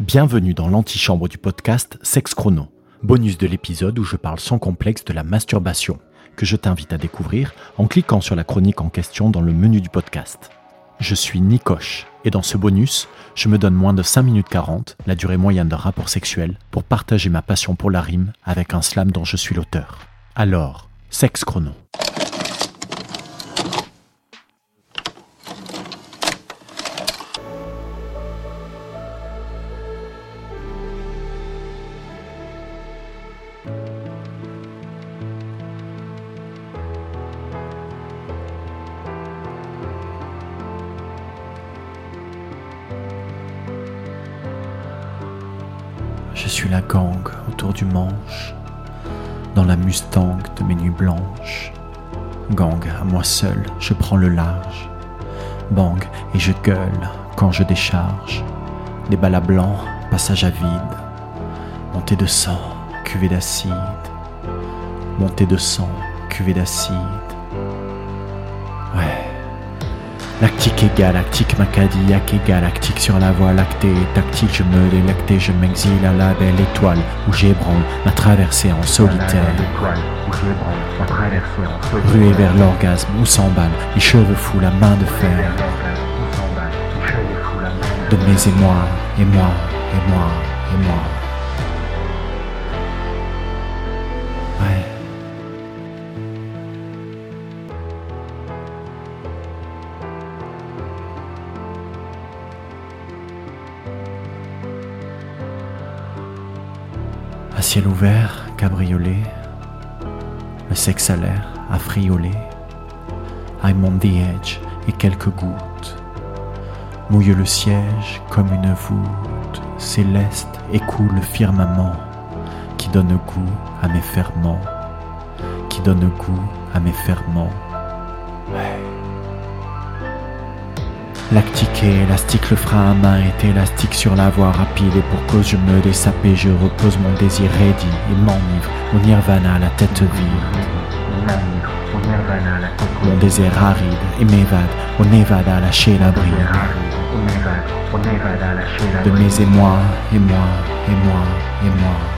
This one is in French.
Bienvenue dans l'antichambre du podcast Sex Chrono, bonus de l'épisode où je parle sans complexe de la masturbation, que je t'invite à découvrir en cliquant sur la chronique en question dans le menu du podcast. Je suis Nikoche, et dans ce bonus, je me donne moins de 5 minutes 40, la durée moyenne d'un rapport sexuel, pour partager ma passion pour la rime avec un slam dont je suis l'auteur. Alors, Sex Chrono. Je suis la gang autour du manche, dans la Mustang de mes nuits blanches. Gang, à moi seul, je prends le large. Bang, et je gueule quand je décharge. Des balles à blanc, passage à vide. Montée de sang, cuvée d'acide. Montée de sang, cuvée d'acide. Lactique et galactique, ma Cadillac et galactique sur la voie lactée, tactique, je me délecte, je m'exile à la belle étoile où j'ébranle ma traversée en solitaire. Ruée vers l'orgasme où s'emballent les cheveux fous, la main de fer. De mes émois, et moi, et et. À ciel ouvert, cabriolet, le sexe à l'air, affriolé. I'm on the edge et quelques gouttes mouillent le siège comme une voûte céleste et coule le firmament qui donne goût à mes ferments, qui donne goût à mes ferments. Lactique élastique, le frein à main est élastique sur la voie rapide et pour cause je me dessape je repose mon désir ready et m'enivre au nirvana la tête vide. Mon désir aride et m'évade au Nevada lâcher la bride. De mes émois, et moi, et moi, et moi, et moi.